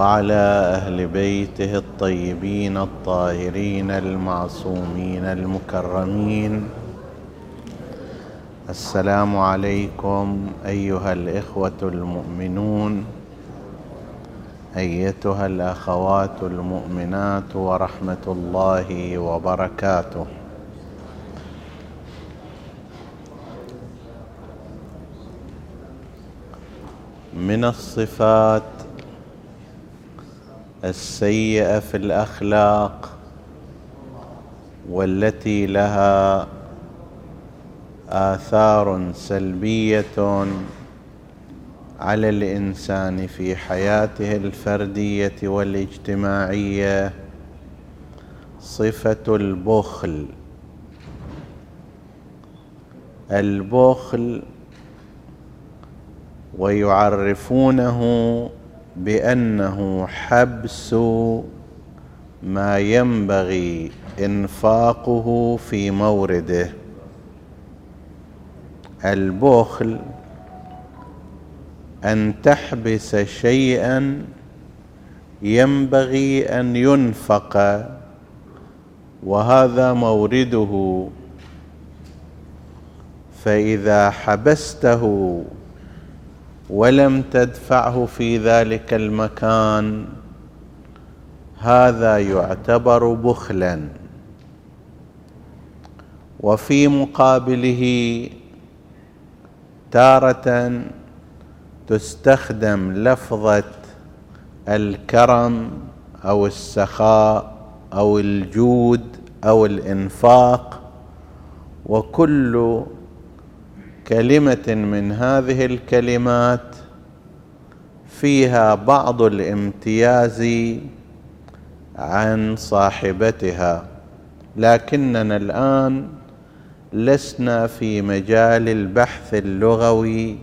وعلى أهل بيته الطيبين الطاهرين المعصومين المكرمين. السلام عليكم أيها الإخوة المؤمنون أيتها الأخوات المؤمنات ورحمة الله وبركاته. من الصفات السيئة في الأخلاق والتي لها آثار سلبية على الإنسان في حياته الفردية والاجتماعية. صفة البخل. البخل ويعرفونه بأنه حبس ما ينبغي إنفاقه في مورده. البخل أن تحبس شيئا ينبغي أن ينفق وهذا مورده. فإذا حبسته ولم تدفعه في ذلك المكان. هذا يعتبر بخلا. وفي مقابله تارة تستخدم لفظة الكرم أو السخاء أو الجود أو الإنفاق وكل كلمة من هذه الكلمات فيها بعض الامتياز عن صاحبتها لكننا الآن لسنا في مجال البحث اللغوي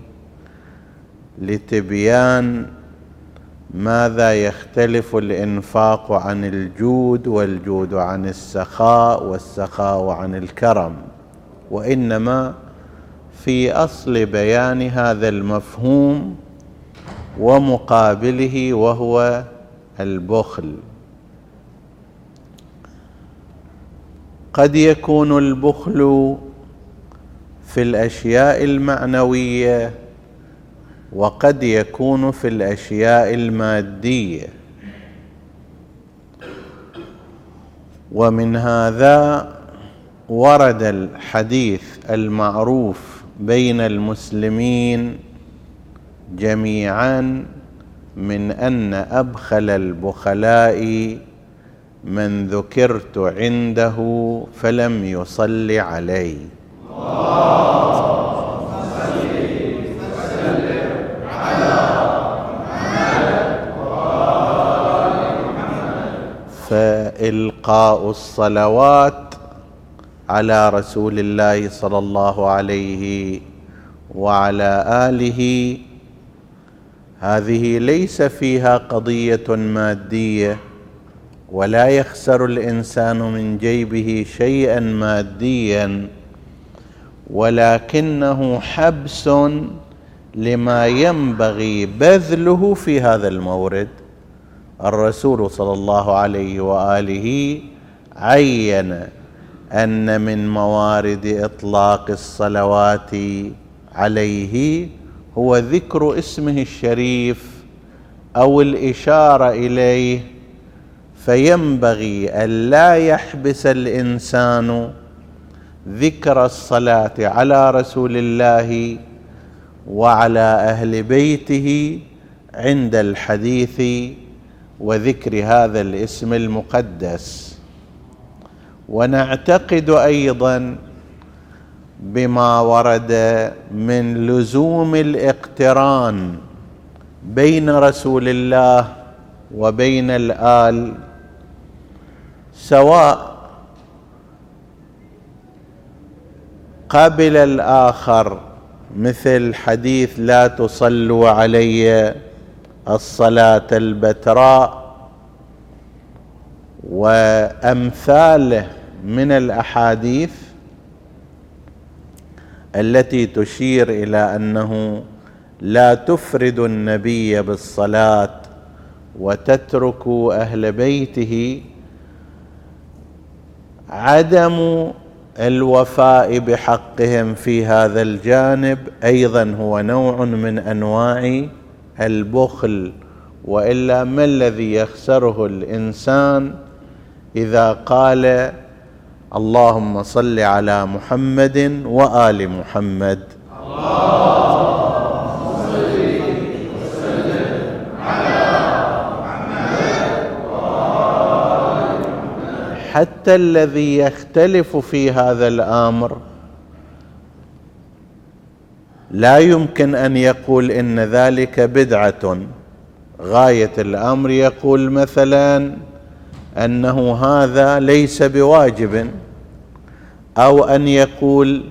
لتبيان ماذا يختلف الإنفاق عن الجود والجود عن السخاء والسخاء عن الكرم وإنما في أصل بيان هذا المفهوم ومقابله وهو البخل. قد يكون البخل في الأشياء المعنوية وقد يكون في الأشياء المادية. ومن هذا ورد الحديث المعروف بين المسلمين جميعا من أن أبخل البخلاء من ذكرت عنده فلم يصل علي فإلقاء الصلوات على رسول الله صلى الله عليه وعلى اله هذه ليس فيها قضيه ماديه ولا يخسر الانسان من جيبه شيئا ماديا ولكنه حبس لما ينبغي بذله في هذا المورد الرسول صلى الله عليه واله عين أن من موارد إطلاق الصلوات عليه هو ذكر اسمه الشريف أو الإشارة إليه فينبغي أن لا يحبس الإنسان ذكر الصلاة على رسول الله وعلى أهل بيته عند الحديث وذكر هذا الاسم المقدس. ونعتقد أيضا بما ورد من لزوم الاقتران بين رسول الله وبين الآل سواء قبل الآخر مثل حديث لا تصلوا علي الصلاة البتراء وأمثاله من الأحاديث التي تشير إلى أنه لا تفرد النبي بالصلاة وتترك أهل بيته عدم الوفاء بحقهم في هذا الجانب. أيضا هو نوع من أنواع البخل وإلا ما الذي يخسره الإنسان إذا قال اللهم صل على محمد وآل محمد. حتى الذي يختلف في هذا الأمر لا يمكن أن يقول إن ذلك بدعة. غاية الأمر يقول مثلا أنه هذا ليس بواجب أو أن يقول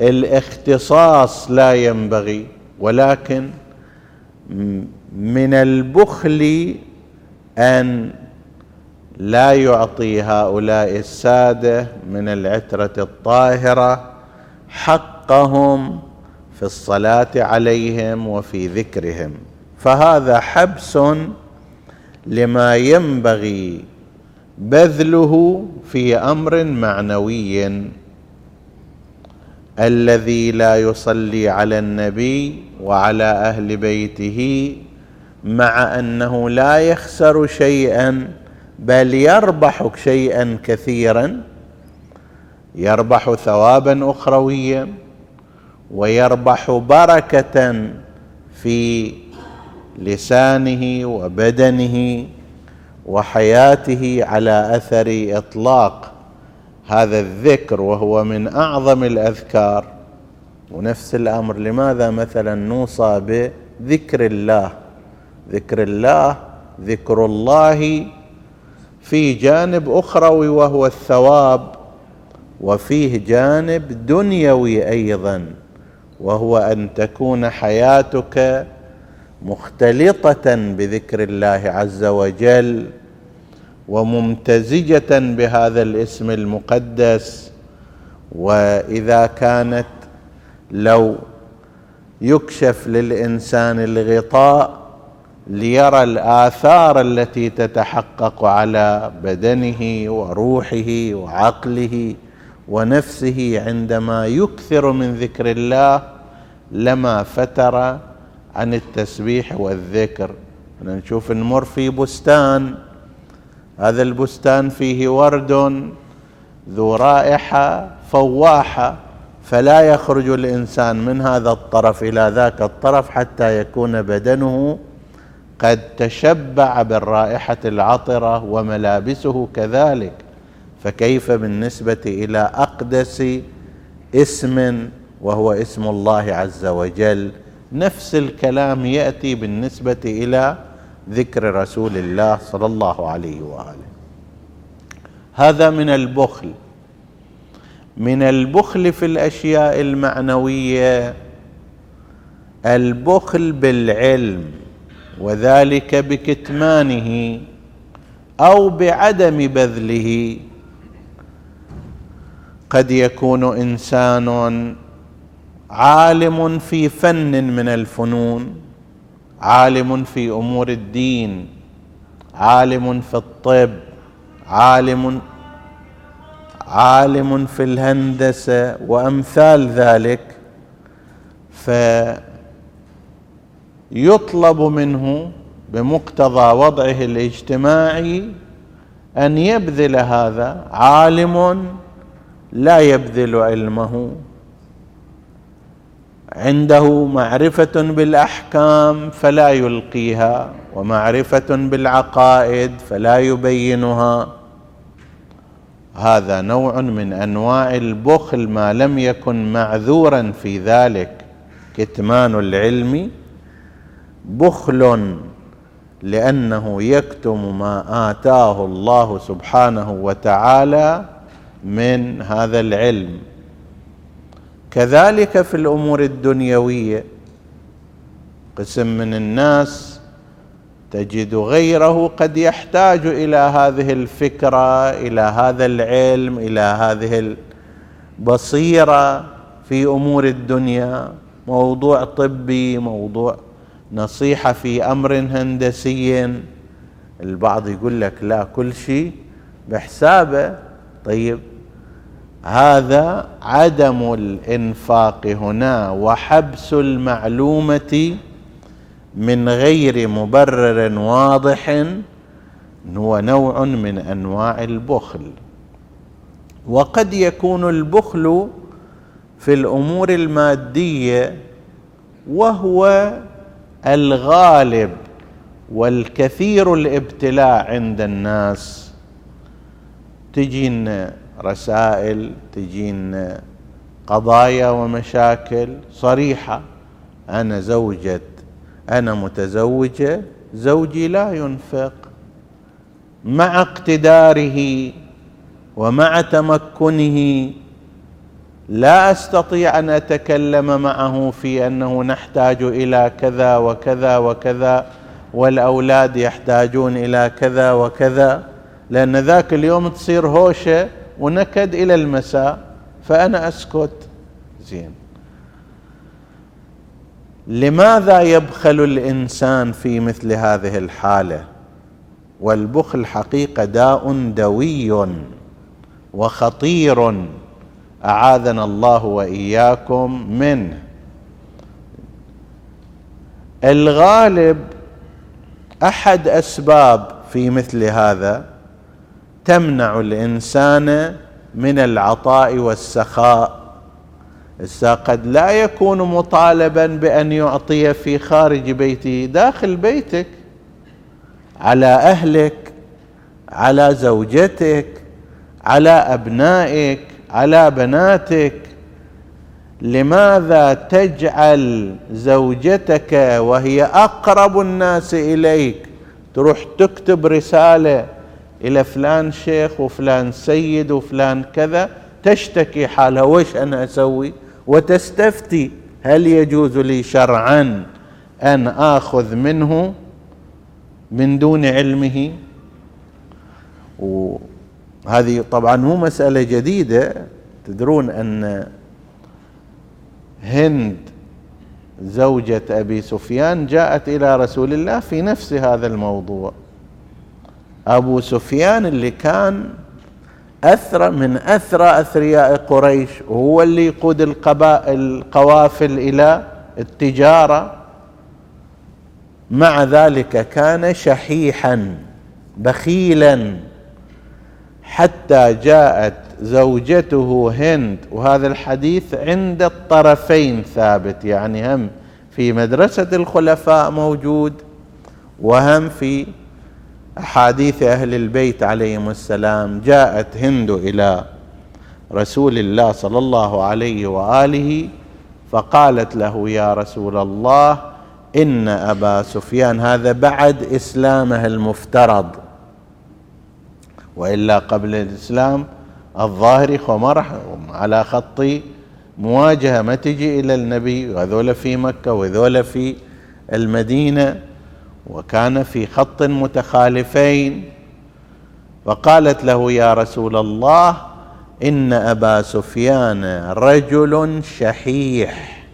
الاختصاص لا ينبغي ولكن من البخل أن لا يعطي هؤلاء السادة من العترة الطاهرة حقهم في الصلاة عليهم وفي ذكرهم. فهذا حبس لما ينبغي بذله في أمر معنوي الذي لا يصلي على النبي وعلى أهل بيته مع أنه لا يخسر شيئا بل يربح شيئا كثيرا يربح ثوابا اخرويا ويربح بركة في لسانه وبدنه. وحياته على أثر إطلاق هذا الذكر وهو من أعظم الأذكار. ونفس الأمر لماذا مثلا نوصى بذكر الله؟ ذكر الله ذكر الله في جانب أخروي وهو الثواب وفيه جانب دنيوي أيضا وهو أن تكون حياتك مختلطة بذكر الله عز وجل وممتزجة بهذا الاسم المقدس وإذا كانت لو يكشف للإنسان الغطاء ليرى الآثار التي تتحقق على بدنه وروحه وعقله ونفسه عندما يكثر من ذكر الله لما فتر عن التسبيح والذكر. نشوف نمر في بستان. هذا البستان فيه ورد ذو رائحة فواحة فلا يخرج الإنسان من هذا الطرف إلى ذاك الطرف حتى يكون بدنه قد تشبع بالرائحة العطرة وملابسه كذلك. فكيف بالنسبة إلى أقدس اسم وهو اسم الله عز وجل؟ نفس الكلام يأتي بالنسبة إلى ذكر رسول الله صلى الله عليه وآله. هذا من البخل. من البخل في الأشياء المعنوية البخل بالعلم وذلك بكتمانه أو بعدم بذله. قد يكون إنسان عالم في فن من الفنون عالم في أمور الدين عالم في الطب عالم عالم في الهندسة وأمثال ذلك فيطلب منه بمقتضى وضعه الاجتماعي أن يبذل هذا عالم لا يبذل علمه. عنده معرفة بالأحكام فلا يلقيها ومعرفة بالعقائد فلا يبينها. هذا نوع من أنواع البخل ما لم يكن معذورا في ذلك. كتمان العلم بخل لأنه يكتم ما آتاه الله سبحانه وتعالى من هذا العلم. كذلك في الأمور الدنيوية. قسم من الناس تجد غيره قد يحتاج إلى هذه الفكرة إلى هذا العلم إلى هذه البصيرة في أمور الدنيا. موضوع طبي موضوع نصيحة في أمر هندسي. البعض يقول لك لا كل شيء بحسابه. طيب هذا عدم الإنفاق هنا وحبس المعلومة من غير مبرر واضح هو نوع من أنواع البخل. وقد يكون البخل في الأمور المادية وهو الغالب والكثير الابتلاء عند الناس. تجينا رسائل تجينا قضايا ومشاكل صريحة. أنا زوجة أنا متزوجة زوجي لا ينفق. مع اقتداره ومع تمكنه لا أستطيع أن أتكلم معه في أنه نحتاج إلى كذا وكذا وكذا والأولاد يحتاجون إلى كذا وكذا لأن ذاك اليوم تصير هوشة ونكد إلى المساء فأنا أسكت. زين. لماذا يبخل الإنسان في مثل هذه الحالة؟ والبخل حقيقة داء دوي وخطير. أعاذنا الله وإياكم منه. الغالب أحد أسباب في مثل هذا تمنع الإنسان من العطاء والسخاء. قد لا يكون مطالبا بأن يعطي في خارج بيته داخل بيتك على أهلك على زوجتك على أبنائك على بناتك. لماذا تجعل زوجتك وهي أقرب الناس إليك تروح تكتب رسالة إلى فلان شيخ وفلان سيد وفلان كذا تشتكي حالها وش أنا أسوي؟ وتستفتي هل يجوز لي شرعا أن آخذ منه من دون علمه؟ وهذه طبعا مو مسألة جديدة. تدرون أن هند زوجة أبي سفيان جاءت إلى رسول الله في نفس هذا الموضوع. أبو سفيان اللي كان اثرى من اثرى أثرياء قريش وهو اللي يقود القبائل القوافل إلى التجارة. مع ذلك كان شحيحا بخيلا. حتى جاءت زوجته هند وهذا الحديث عند الطرفين ثابت يعني هم في مدرسة الخلفاء موجود وهم في احاديث أهل البيت عليهم السلام جاءت هند إلى رسول الله صلى الله عليه وآله فقالت له يا رسول الله إن أبا سفيان هذا بعد إسلامه المفترض. وإلا قبل الإسلام الظاهر خمر على خط مواجهة ما تجي إلى النبي وهذول في مكة وهذول في المدينة. وكان في خط متخالفين فقالت له يا رسول الله إن أبا سفيان رجل شحيح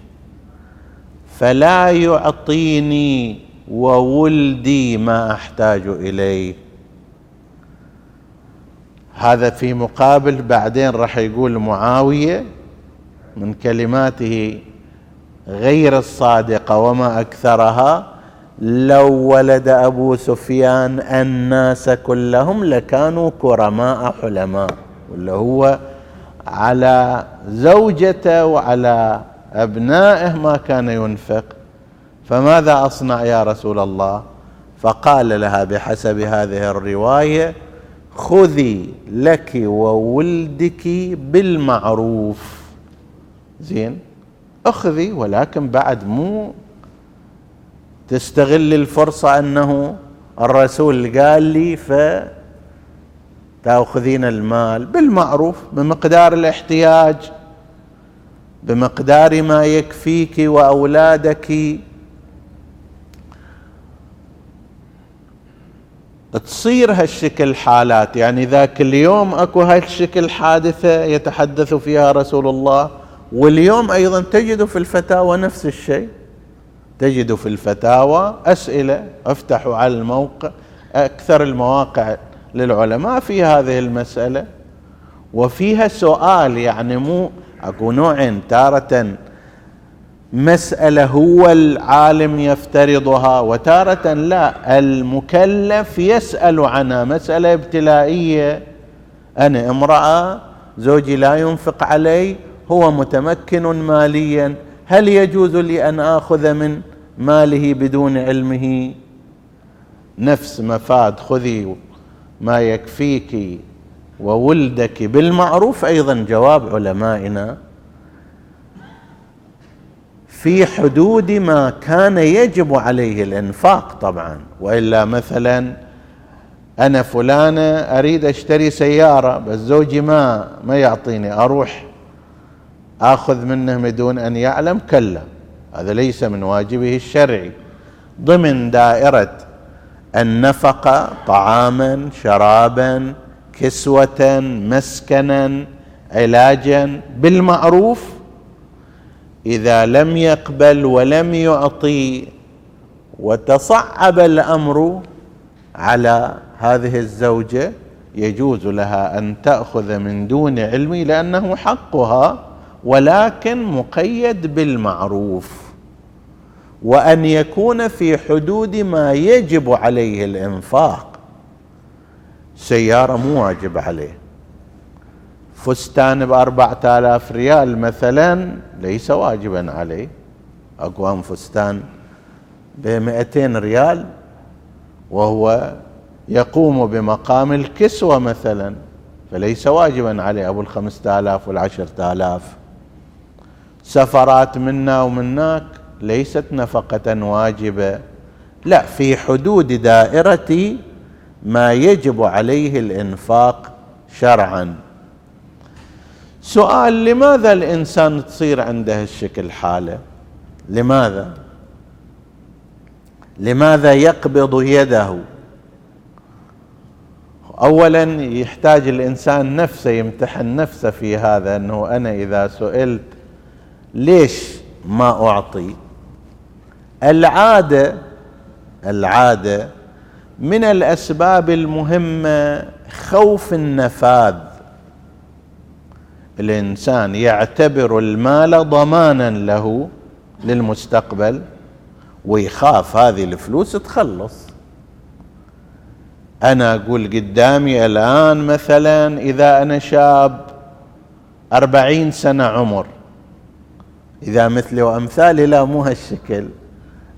فلا يعطيني وولدي ما أحتاج إليه. هذا في مقابل بعدين راح يقول معاوية من كلماته غير الصادقة وما أكثرها لو ولد أبو سفيان الناس كلهم لكانوا كرماء حلماء ولا هو على زوجته وعلى أبنائه ما كان ينفق. فماذا أصنع يا رسول الله؟ فقال لها بحسب هذه الرواية خذي لك وولدك بالمعروف. زين؟ اخذي ولكن بعد مو تستغل الفرصه أنه الرسول قال لي ف تأخذين المال بالمعروف بمقدار الاحتياج بمقدار ما يكفيك وأولادك. تصير هالشكل حالات يعني ذاك اليوم أكو هالشكل حادثة يتحدث فيها رسول الله واليوم أيضا تجد في الفتاوى نفس الشيء. تجد في الفتاوى أسئلة أفتحوا على الموقع أكثر المواقع للعلماء في هذه المسألة. وفيها سؤال يعني مو أكو نوع تارة مسألة هو العالم يفترضها وتارة لا المكلف يسأل عنها مسألة ابتلائية. أنا امرأة زوجي لا ينفق علي هو متمكن ماليا. هل يجوز لي أن آخذ من ماله بدون علمه؟ نفس مفاد خذي ما يكفيك وولدك بالمعروف أيضا جواب علمائنا. في حدود ما كان يجب عليه الإنفاق طبعا وإلا مثلا أنا فلانة أريد أشتري سيارة بس زوجي ما ما يعطيني أروح آخذ منه بدون أن يعلم كلا. هذا ليس من واجبه الشرعي. ضمن دائرة النفقة طعاما شرابا كسوة مسكنا علاجا بالمعروف. إذا لم يقبل ولم يعطي وتصعب الأمر على هذه الزوجة يجوز لها أن تأخذ من دون علمي لأنه حقها. ولكن مقيد بالمعروف وأن يكون في حدود ما يجب عليه الإنفاق. سيارة مو واجب عليه. فستان بأربعة آلاف ريال مثلا ليس واجبا عليه. أقوام فستان بمئتين ريال وهو يقوم بمقام الكسوة مثلا فليس واجبا عليه. أبو الخمسة آلاف والعشرة آلاف. سفرات منا ومناك ليست نفقة واجبة. لا في حدود دائرة ما يجب عليه الإنفاق شرعا. سؤال لماذا الإنسان تصير عنده الشكل حالة؟ لماذا؟ لماذا يقبض يده؟ اولا يحتاج الإنسان نفسه يمتحن نفسه في هذا إنه أنا إذا سئلت ليش ما أعطي؟ العادة العادة من الأسباب المهمة خوف النفاذ. الإنسان يعتبر المال ضمانا له للمستقبل ويخاف هذه الفلوس تخلص. أنا أقول قدامي الآن مثلا إذا أنا شاب أربعين سنة عمر إذا مثلي وأمثالي لا مو هالشكل.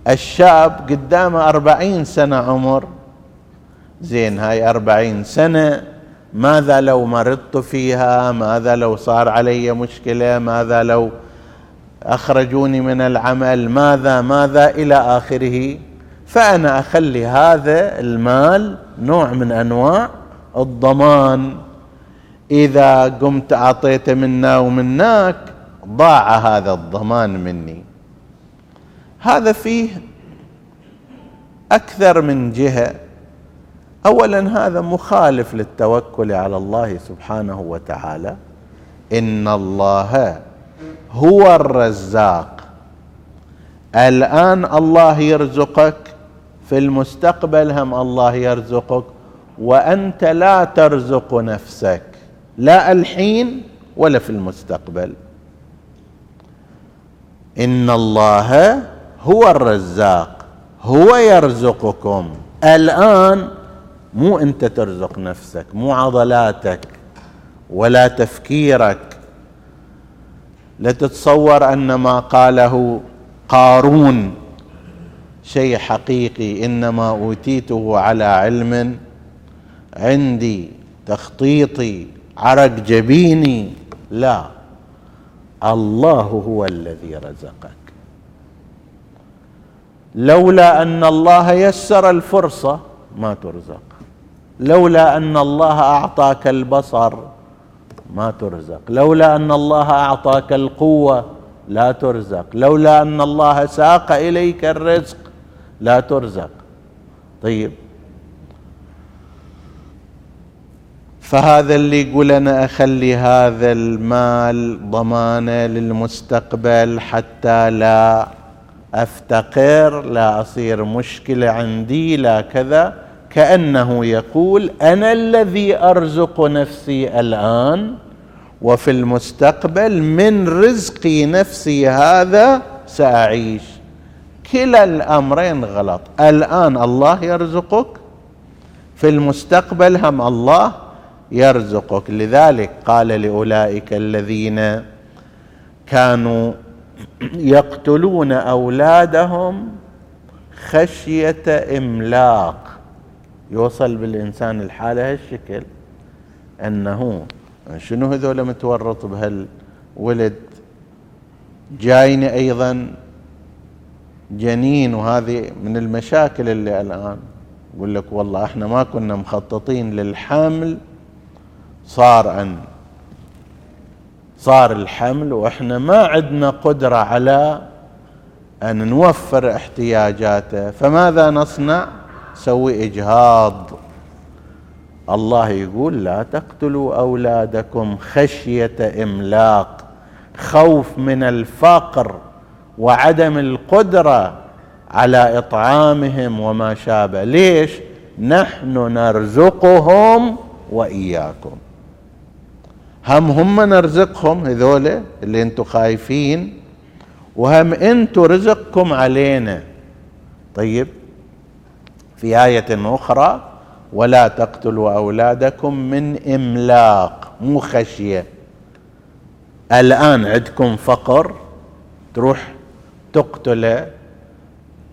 الشاب قدامه أربعين سنة عمر. زين هاي أربعين سنة. ماذا لو مرضت فيها؟ ماذا لو صار علي مشكلة؟ ماذا لو أخرجوني من العمل؟ ماذا ماذا إلى آخره؟ فأنا أخلي هذا المال نوع من أنواع الضمان. إذا قمت أعطيت منا ومناك ضاع هذا الضمان مني. هذا فيه أكثر من جهة. اولا هذا مخالف للتوكل على الله سبحانه وتعالى. إن الله هو الرزاق. الآن الله يرزقك في المستقبل هم الله يرزقك وأنت لا ترزق نفسك لا الحين ولا في المستقبل. إن الله هو الرزاق هو يرزقكم. الآن مو أنت ترزق نفسك مو عضلاتك ولا تفكيرك. لا تتصور أن ما قاله قارون شيء حقيقي إنما أوتيته على علم عندي تخطيطي عرق جبيني. لا. الله هو الذي رزقك. لولا أن الله يسر الفرصة ما ترزق. لولا أن الله أعطاك البصر ما ترزق. لولا أن الله أعطاك القوة لا ترزق. لولا أن الله ساق إليك الرزق لا ترزق. طيب فهذا اللي يقول أنا أخلي هذا المال ضمانة للمستقبل حتى لا أفتقر لا أصير مشكلة عندي لا كذا. كأنه يقول أنا الذي أرزق نفسي الآن وفي المستقبل من رزق نفسي هذا سأعيش. كلا الأمرين غلط. الآن الله يرزقك في المستقبل هم الله يرزقك. لذلك قال لأولئك الذين كانوا يقتلون أولادهم خشية إملاق. يوصل بالإنسان الحالة هالشكل أنه شنو هذول متورط بهالولد؟ جايني أيضا جنين وهذه من المشاكل اللي الآن. يقول لك والله إحنا ما كنا مخططين للحمل صار أن صار الحمل وإحنا ما عندنا قدرة على أن نوفر احتياجاته فماذا نصنع؟ سوي إجهاض. الله يقول لا تقتلوا أولادكم خشية إملاق خوف من الفقر وعدم القدرة على إطعامهم وما شابه. ليش؟ نحن نرزقهم وإياكم. هم هم نرزقهم هذول اللي أنتم خايفين وهم أنتم رزقكم علينا. طيب في آية أخرى ولا تقتلوا أولادكم من إملاق. مو خشية. الآن عندكم فقر تروح تقتله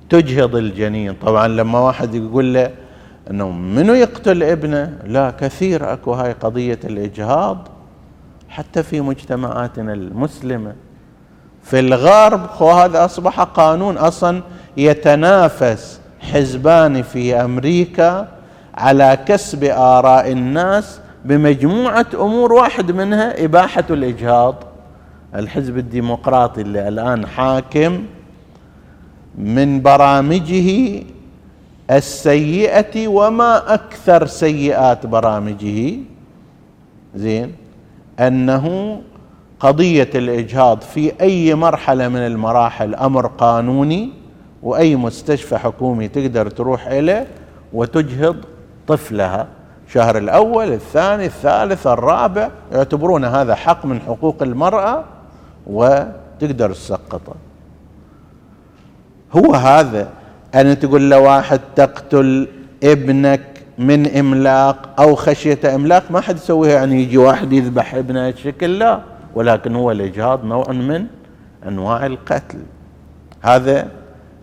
تجهض الجنين. طبعا لما واحد يقول له إنه منو يقتل ابنه؟ لا كثير أكو هاي قضية الإجهاض. حتى في مجتمعاتنا المسلمة. في الغرب هذا أصبح قانون أصلا يتنافس حزبان في أمريكا على كسب آراء الناس بمجموعة أمور. واحد منها إباحة الإجهاض. الحزب الديمقراطي اللي الآن حاكم من برامجه السيئة وما أكثر سيئات برامجه. زين؟ أنه قضية الإجهاض في أي مرحلة من المراحل أمر قانوني وأي مستشفى حكومي تقدر تروح إليه وتجهض طفلها. الشهر الأول الثاني الثالث الرابع يعتبرون هذا حق من حقوق المرأة وتقدر تسقطه هو هذا. ان تقول لواحد تقتل ابنك من إملاق أو خشية إملاق ما حد يسويها. يعني يجي واحد يذبح ابنه هالشكل لا ولكن هو الاجهاض نوع من أنواع القتل. هذا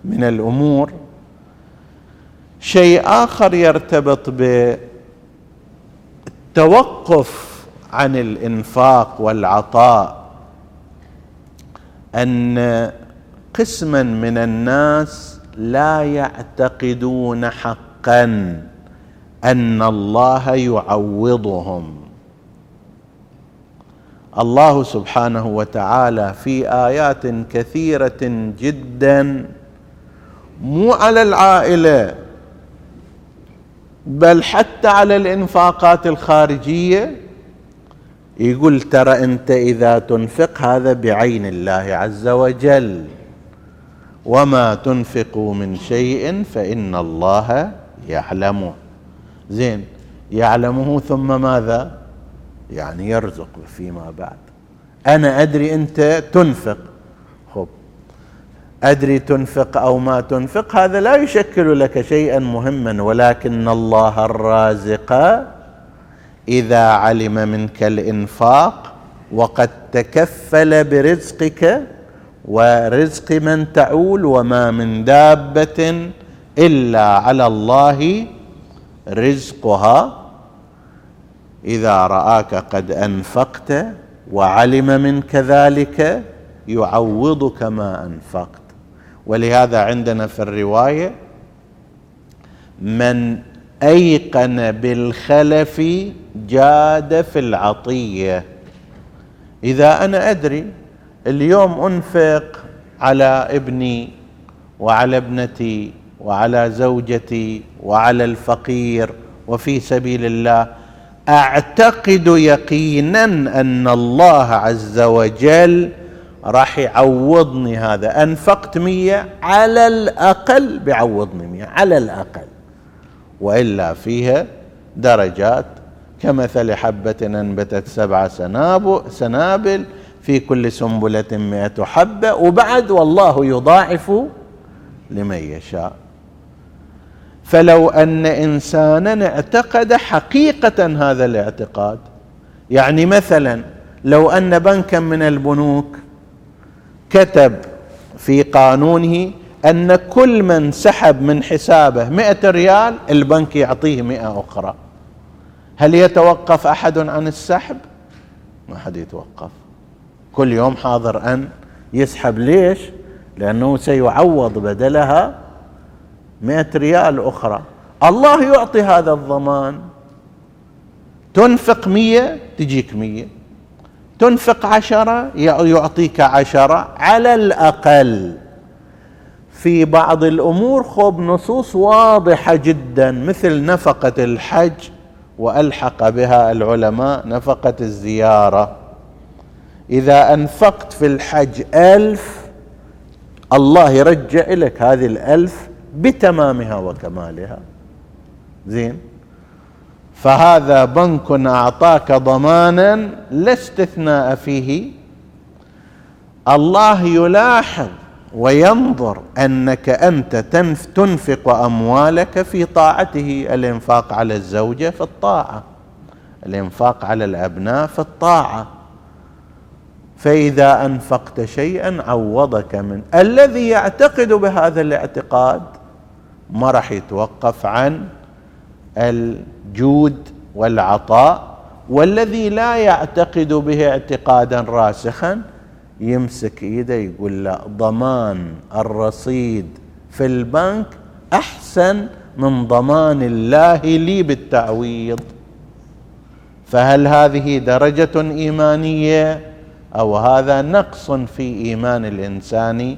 من الأمور. شيء آخر يرتبط بالتوقف عن الإنفاق والعطاء أن قسما من الناس لا يعتقدون حقا. أن الله يعوضهم. الله سبحانه وتعالى في آيات كثيرة جدا مو على العائلة بل حتى على الإنفاقات الخارجية. يقول ترى أنت إذا تنفق هذا بعين الله عز وجل. وما تنفقوا من شيء فإن الله يعلمه. زين. يعلمه ثم ماذا؟ يعني يرزق فيما بعد. أنا أدري أنت تنفق. خب أدري تنفق أو ما تنفق هذا لا يشكل لك شيئا مهما ولكن الله الرازق إذا علم منك الإنفاق وقد تكفل برزقك ورزق من تعول وما من دابة إلا على الله رزقها إذا رآك قد أنفقت وعلم منك ذلك يعوضك ما أنفقت. ولهذا عندنا في الرواية من أيقن بالخلف جاد في العطية. إذا أنا أدري اليوم أنفق على ابني وعلى ابنتي وعلى زوجتي وعلى الفقير وفي سبيل الله. أعتقد يقينا أن الله عز وجل راح يعوضني هذا. أنفقت مية على الأقل بيعوضني مية على الأقل. وإلا فيها درجات كمثل حبة أنبتت سبع سنابل في كل سنبلة مئة حبة. وبعد والله يضاعف لمن يشاء. فلو أن إنسانا اعتقد حقيقة هذا الاعتقاد. يعني مثلا لو أن بنكا من البنوك كتب في قانونه أن كل من سحب من حسابه مئة ريال البنك يعطيه مئة أخرى. هل يتوقف أحد عن السحب؟ ما حد يتوقف. كل يوم حاضر أن يسحب. ليش؟ لأنه سيعوض بدلها مئة ريال أخرى. الله يعطي هذا الضمان. تنفق مية تجيك مية. تنفق عشرة يعطيك عشرة. على الأقل. في بعض الأمور خب نصوص واضحة جدا مثل نفقة الحج وألحق بها العلماء نفقة الزيارة. إذا أنفقت في الحج ألف الله يرجع لك هذه الألف بتمامها وكمالها. زين. فهذا بنك أعطاك ضمانا لا استثناء فيه. الله يلاحظ وينظر أنك أنت تنفق أموالك في طاعته. الإنفاق على الزوجة في الطاعة. الإنفاق على الأبناء في الطاعة. فإذا أنفقت شيئا عوضك من الذي يعتقد بهذا الاعتقاد ما راح يتوقف عن الجود والعطاء والذي لا يعتقد به اعتقادا راسخا يمسك إيده يقول لا ضمان الرصيد في البنك أحسن من ضمان الله لي بالتعويض فهل هذه درجة إيمانية أو هذا نقص في إيمان الإنسان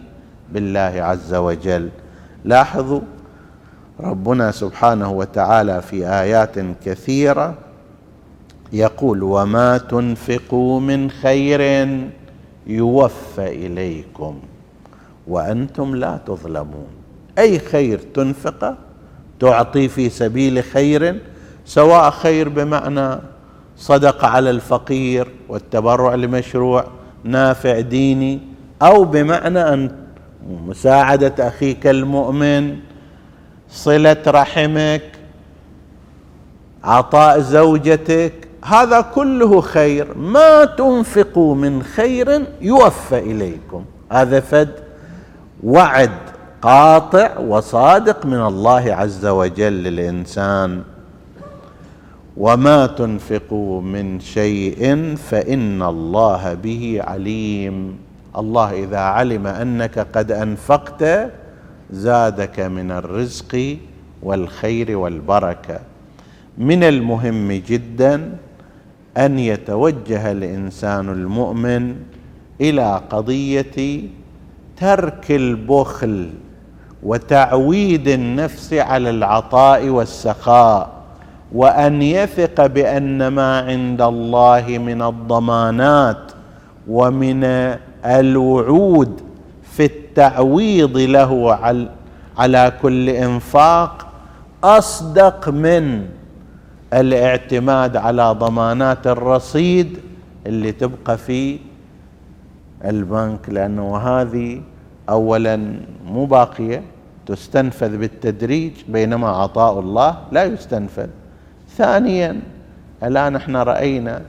بالله عز وجل؟ لاحظوا ربنا سبحانه وتعالى في آيات كثيرة يقول وما تنفقوا من خير يوفى اليكم وأنتم لا تظلمون. أي خير تنفقه تعطي في سبيل خير سواء خير بمعنى صدق على الفقير والتبرع لمشروع نافع ديني أو بمعنى أن مساعدة أخيك المؤمن صلة رحمك عطاء زوجتك هذا كله خير. ما تنفقوا من خير يوفى إليكم. هذا فد وعد قاطع وصادق من الله عز وجل للإنسان. وما تنفقوا من شيء فإن الله به عليم. الله إذا علم أنك قد أنفقت زادك من الرزق والخير والبركة. من المهم جدا أن يتوجه الإنسان المؤمن إلى قضية ترك البخل وتعويد النفس على العطاء والسخاء وأن يثق بأن ما عند الله من الضمانات ومن الوعود في التعويض له على كل انفاق أصدق من الاعتماد على ضمانات الرصيد اللي تبقى في البنك لأنه هذه اولا مو باقية تستنفذ بالتدريج بينما عطاء الله لا يستنفذ. ثانيا الآن إحنا رأينا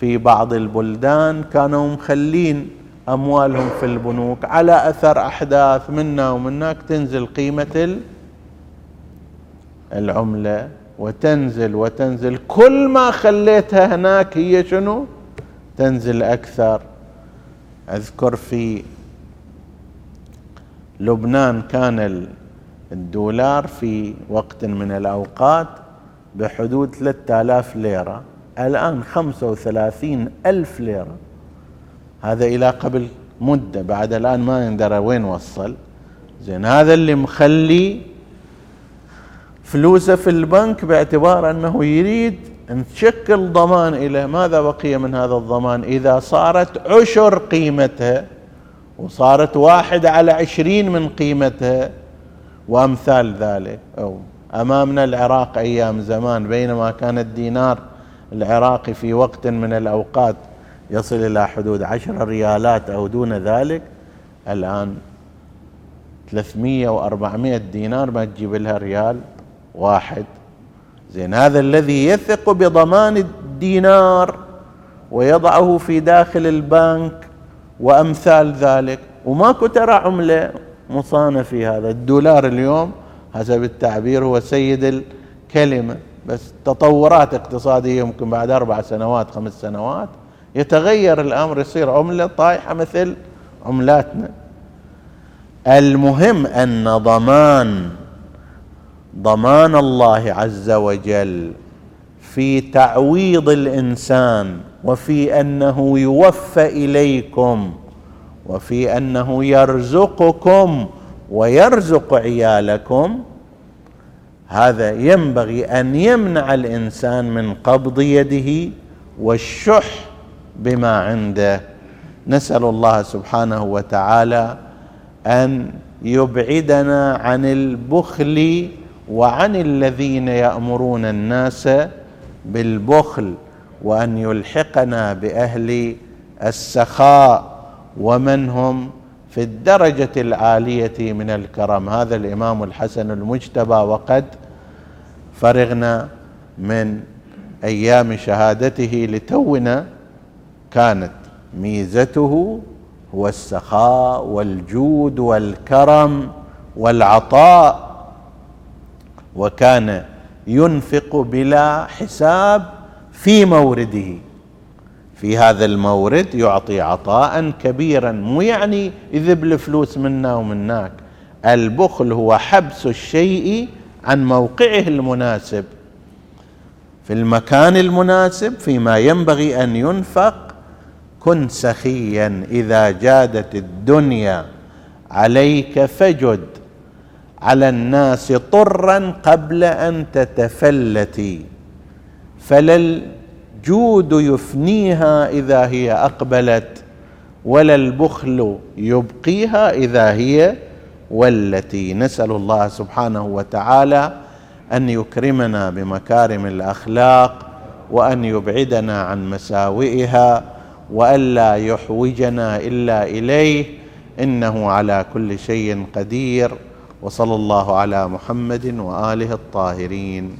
في بعض البلدان كانوا مخلين أموالهم في البنوك على أثر أحداث منا ومنك تنزل قيمة العملة وتنزل وتنزل. كل ما خليتها هناك هي شنو؟ تنزل أكثر. أذكر في لبنان كان الدولار في وقت من الأوقات بحدود 3000 ليرة الآن 35 ألف ليرة. هذا إلى قبل مدة بعد الآن ما يندرى وين وصل. زين هذا اللي مخلي فلوسه في البنك باعتبار أنه يريد أن تشكل ضمان إلى ماذا بقي من هذا الضمان؟ إذا صارت عشر قيمتها وصارت واحد على عشرين من قيمتها وأمثال ذلك. أو أمامنا العراق أيام زمان بينما كان الدينار العراقي في وقت من الأوقات يصل إلى حدود عشر ريالات أو دون ذلك. الآن 300 و400 دينار ما تجيب لها ريال واحد. زين هذا الذي يثق بضمان الدينار ويضعه في داخل البنك وأمثال ذلك. وماكو ترى عملة مصانة في هذا. الدولار اليوم حسب التعبير هو سيد الكلمة بس تطورات اقتصادية يمكن بعد أربع سنوات خمس سنوات. يتغير الأمر يصير عملة طايحة مثل عملاتنا. المهم أن ضمان ضمان الله عز وجل في تعويض الإنسان وفي أنه يوفى إليكم وفي أنه يرزقكم ويرزق عيالكم. هذا ينبغي أن يمنع الإنسان من قبض يده والشح بما عنده. نسأل الله سبحانه وتعالى أن يبعدنا عن البخل وعن الذين يأمرون الناس بالبخل وأن يلحقنا بأهل السخاء ومن هم في الدرجة العالية من الكرم. هذا الإمام الحسن المجتبى وقد فرغنا من أيام شهادته لتونا كانت ميزته هو السخاء والجود والكرم والعطاء وكان ينفق بلا حساب في مورده. في هذا المورد يعطي عطاء كبيرا مو يعني يذب الفلوس منا ومناك. البخل هو حبس الشيء عن موقعه المناسب. في المكان المناسب فيما ينبغي أن ينفق كن سخيا إذا جادت الدنيا. عليك فجد. على الناس طرا قبل أن تتفلتي. فلا الجود يفنيها إذا هي أقبلت ولا البخل يبقيها إذا هي والتي نسأل الله سبحانه وتعالى أن يكرمنا بمكارم الأخلاق وأن يبعدنا عن مساوئها وألا يحوجنا إلا إليه إنه على كل شيء قدير وصلى الله على محمد وآله الطاهرين.